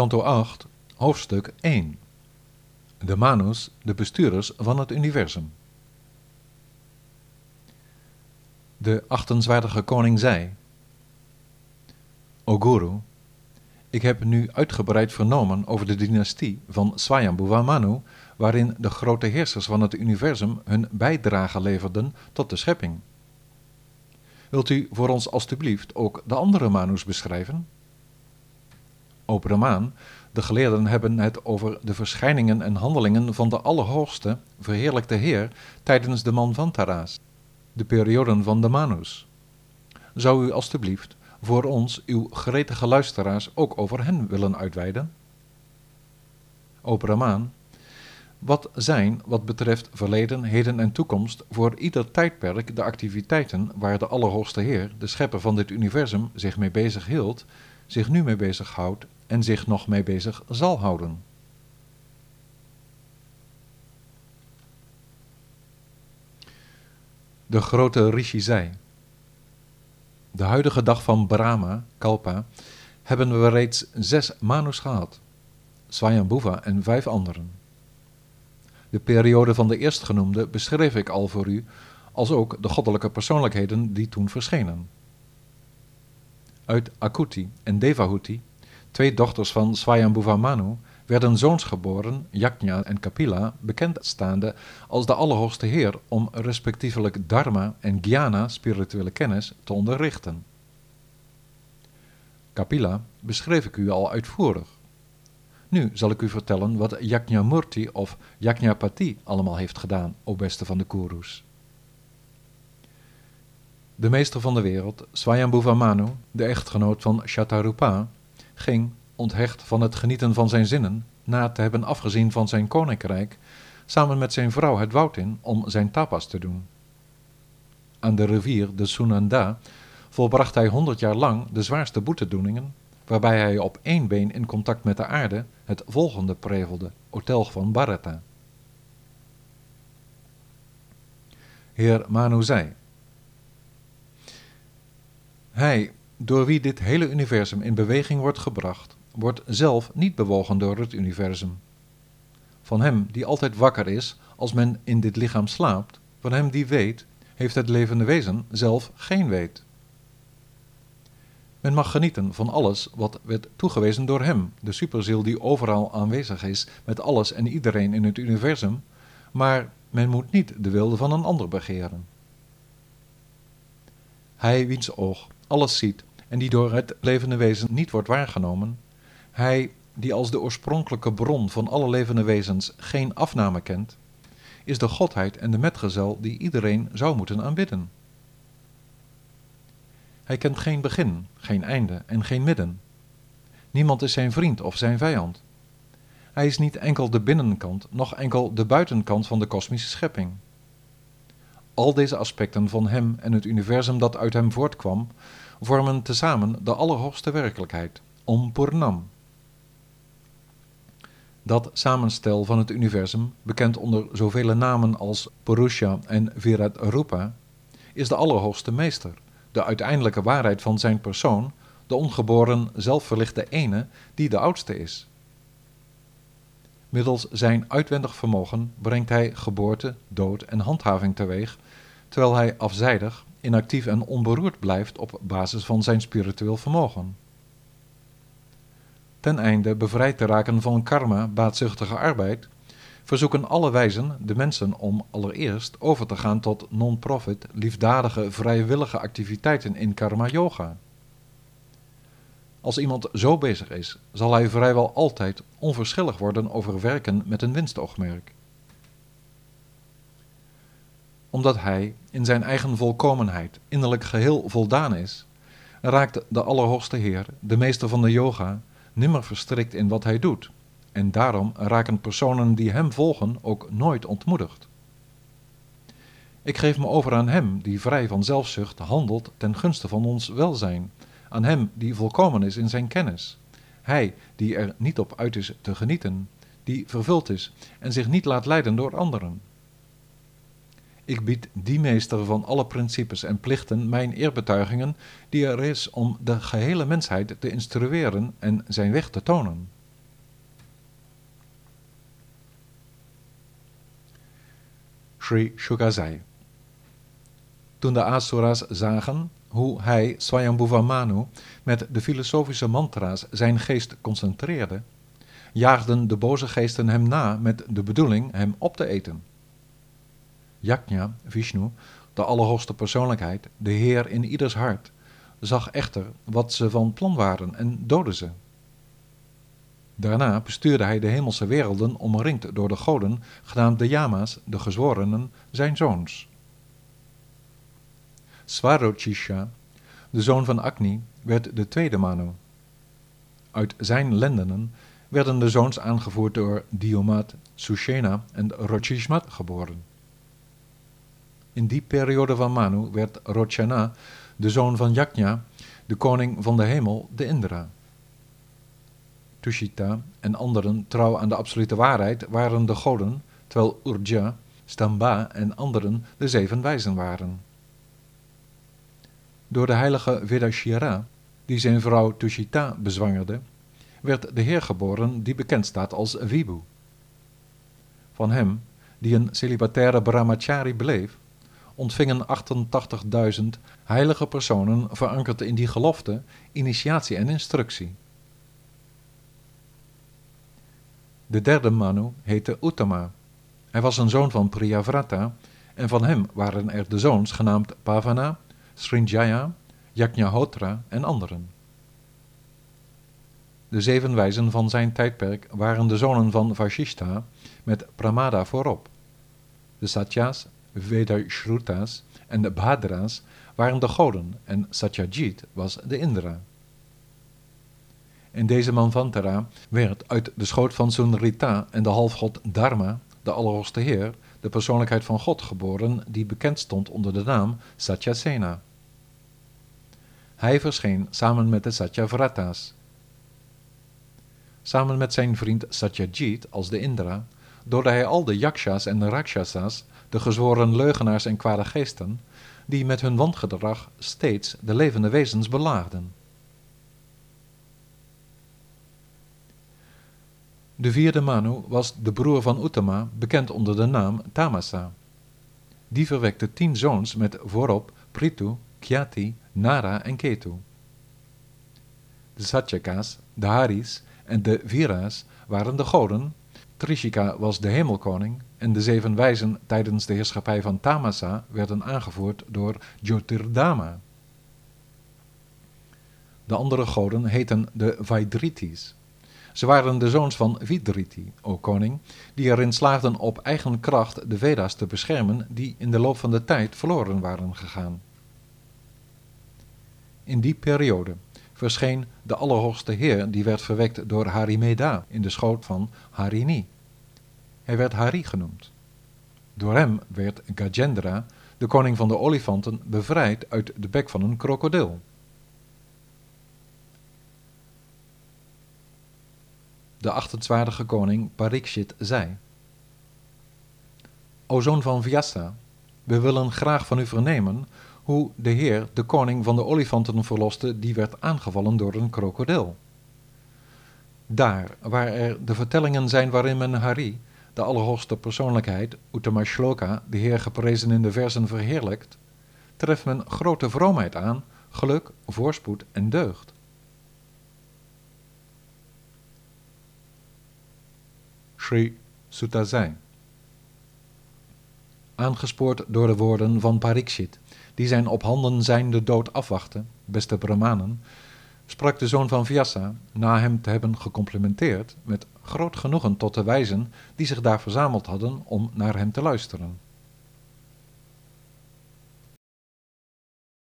Kanto 8, hoofdstuk 1. De Manus, de bestuurders van het universum. De achtenswaardige koning zei: O Guru, ik heb nu uitgebreid vernomen over de dynastie van Swayambhuva Manu, waarin de grote heersers van het universum hun bijdrage leverden tot de schepping. Wilt u voor ons alstublieft ook de andere Manus beschrijven? O Brahmaan, de geleerden hebben het over de verschijningen en handelingen van de Allerhoogste, verheerlijkte Heer, tijdens de Manvantara's, de perioden van de Manus. Zou u alstublieft voor ons, uw gretige luisteraars, ook over hen willen uitweiden? O Brahmaan, wat zijn, wat betreft verleden, heden en toekomst, voor ieder tijdperk de activiteiten waar de Allerhoogste Heer, de schepper van dit universum, zich mee bezig hield, zich nu mee bezighoudt en zich nog mee bezig zal houden? De grote Rishi zei: De huidige dag van Brahma, Kalpa, hebben we reeds zes manus gehad, Swayambhuva en vijf anderen. De periode van de eerstgenoemde beschreef ik al voor u, als ook de goddelijke persoonlijkheden die toen verschenen. Uit Akuti en Devahuti, twee dochters van Swayambhuva Manu, werden zoons geboren, Yajna en Kapila, bekendstaande als de Allerhoogste Heer om respectievelijk Dharma en Jnana, spirituele kennis, te onderrichten. Kapila beschreef ik u al uitvoerig. Nu zal ik u vertellen wat Yajnamurti of Yajnapati allemaal heeft gedaan, o beste van de Kurus. De meester van de wereld, Swayambhuva Manu, de echtgenoot van Shatarupa, ging, onthecht van het genieten van zijn zinnen, na te hebben afgezien van zijn koninkrijk, samen met zijn vrouw het woud in om zijn tapas te doen. Aan de rivier de Sunanda volbracht hij honderd jaar lang de zwaarste boetedoeningen waarbij hij op één been in contact met de aarde het volgende prevelde, Otelg van Bharata. Heer Manu zei, Hij, door wie dit hele universum in beweging wordt gebracht, wordt zelf niet bewogen door het universum. Van hem die altijd wakker is als men in dit lichaam slaapt, van hem die weet, heeft het levende wezen zelf geen weet. Men mag genieten van alles wat werd toegewezen door hem, de superziel die overal aanwezig is met alles en iedereen in het universum, maar men moet niet de wilde van een ander begeren. Hij wiens oog alles ziet en die door het levende wezen niet wordt waargenomen, hij die als de oorspronkelijke bron van alle levende wezens geen afname kent, is de godheid en de metgezel die iedereen zou moeten aanbidden. Hij kent geen begin, geen einde en geen midden. Niemand is zijn vriend of zijn vijand. Hij is niet enkel de binnenkant, noch enkel de buitenkant van de kosmische schepping. Al deze aspecten van hem en het universum dat uit hem voortkwam, vormen tezamen de allerhoogste werkelijkheid, Om Purnam. Dat samenstel van het universum, bekend onder zoveel namen als Purusha en Virat Rupa, is de allerhoogste meester de uiteindelijke waarheid van zijn persoon, de ongeboren, zelfverlichte ene die de oudste is. Middels zijn uitwendig vermogen brengt hij geboorte, dood en handhaving teweeg, terwijl hij afzijdig, inactief en onberoerd blijft op basis van zijn spiritueel vermogen. Ten einde bevrijd te raken van karma, baatzuchtige arbeid, verzoeken alle wijzen de mensen om allereerst over te gaan tot non-profit, liefdadige, vrijwillige activiteiten in karma yoga. Als iemand zo bezig is, zal hij vrijwel altijd onverschillig worden over werken met een winstoogmerk. Omdat hij in zijn eigen volkomenheid innerlijk geheel voldaan is, raakt de Allerhoogste Heer, de meester van de yoga, nimmer verstrikt in wat hij doet en daarom raken personen die hem volgen ook nooit ontmoedigd. Ik geef me over aan hem die vrij van zelfzucht handelt ten gunste van ons welzijn, aan hem die volkomen is in zijn kennis, hij die er niet op uit is te genieten, die vervuld is en zich niet laat leiden door anderen. Ik bied die meester van alle principes en plichten mijn eerbetuigingen, die er is om de gehele mensheid te instrueren en zijn weg te tonen. Sri Shukasai. Toen de Asuras zagen hoe hij, Swayambhuva Manu, met de filosofische mantra's zijn geest concentreerde, jaagden de boze geesten hem na met de bedoeling hem op te eten. Yajna, Vishnu, de Allerhoogste Persoonlijkheid, de Heer in ieders hart, zag echter wat ze van plan waren en doodde ze. Daarna bestuurde hij de hemelse werelden omringd door de goden, genaamd de Yama's, de gezworenen, zijn zoons. Swarochisha, de zoon van Agni, werd de tweede Manu. Uit zijn lendenen werden de zoons aangevoerd door Diomat, Sushena en Rochishmat geboren. In die periode van Manu werd Rochana, de zoon van Yajna, de koning van de hemel, de Indra. Tushita en anderen trouw aan de absolute waarheid waren de goden, terwijl Urja, Stamba en anderen de zeven wijzen waren. Door de heilige Vedashira, die zijn vrouw Tushita bezwangerde, werd de Heer geboren die bekend staat als Vibhu. Van hem, die een celibataire brahmachari bleef, ontvingen 88.000 heilige personen verankerd in die gelofte, initiatie en instructie. De derde Manu heette Uttama. Hij was een zoon van Priyavrata en van hem waren er de zoons genaamd Pavana, Srinjaya, Yajnahotra en anderen. De zeven wijzen van zijn tijdperk waren de zonen van Vashishta met Pramada voorop. De Satyas, Vedashrutas en de Bhadra's waren de goden en Satyajit was de Indra. In deze Manvantara werd uit de schoot van Sunrita en de halfgod Dharma, de Allerhoogste Heer, de persoonlijkheid van God geboren die bekend stond onder de naam Satyasena. Hij verscheen samen met de Satyavratas. Samen met zijn vriend Satyajit als de Indra, doorde hij al de yakshas en rakshasas, de gezworen leugenaars en kwade geesten, die met hun wangedrag steeds de levende wezens belaagden. De vierde Manu was de broer van Uttama, bekend onder de naam Tamasa. Die verwekte tien zoons met voorop Prithu, Kyati, Nara en Ketu. De Satyaka's, de Haris en de Vira's waren de goden, Trishika was de hemelkoning en de zeven wijzen tijdens de heerschappij van Tamasa werden aangevoerd door Jyotirdama. De andere goden heten de Vaidritis. Ze waren de zoons van Vidriti, o koning, die erin slaagden op eigen kracht de Veda's te beschermen die in de loop van de tijd verloren waren gegaan. In die periode verscheen de Allerhoogste Heer die werd verwekt door Harimeda in de schoot van Harini. Hij werd Hari genoemd. Door hem werd Gajendra, de koning van de olifanten, bevrijd uit de bek van een krokodil. De achtenswaardige koning Parikshit zei: O zoon van Vyasa, we willen graag van u vernemen hoe de Heer de koning van de olifanten verloste die werd aangevallen door een krokodil. Daar, waar er de vertellingen zijn waarin men Hari, de allerhoogste persoonlijkheid, Uttama Shloka, de Heer geprezen in de versen verheerlijkt, treft men grote vroomheid aan, geluk, voorspoed en deugd. Sri Sutazai Aangespoord door de woorden van Parikshit, die zijn op handen zijnde dood afwachtte, beste Brahmanen, sprak de zoon van Vyasa, na hem te hebben gecomplimenteerd, met groot genoegen tot de wijzen die zich daar verzameld hadden om naar hem te luisteren.